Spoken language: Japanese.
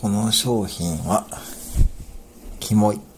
この商品は、キモい。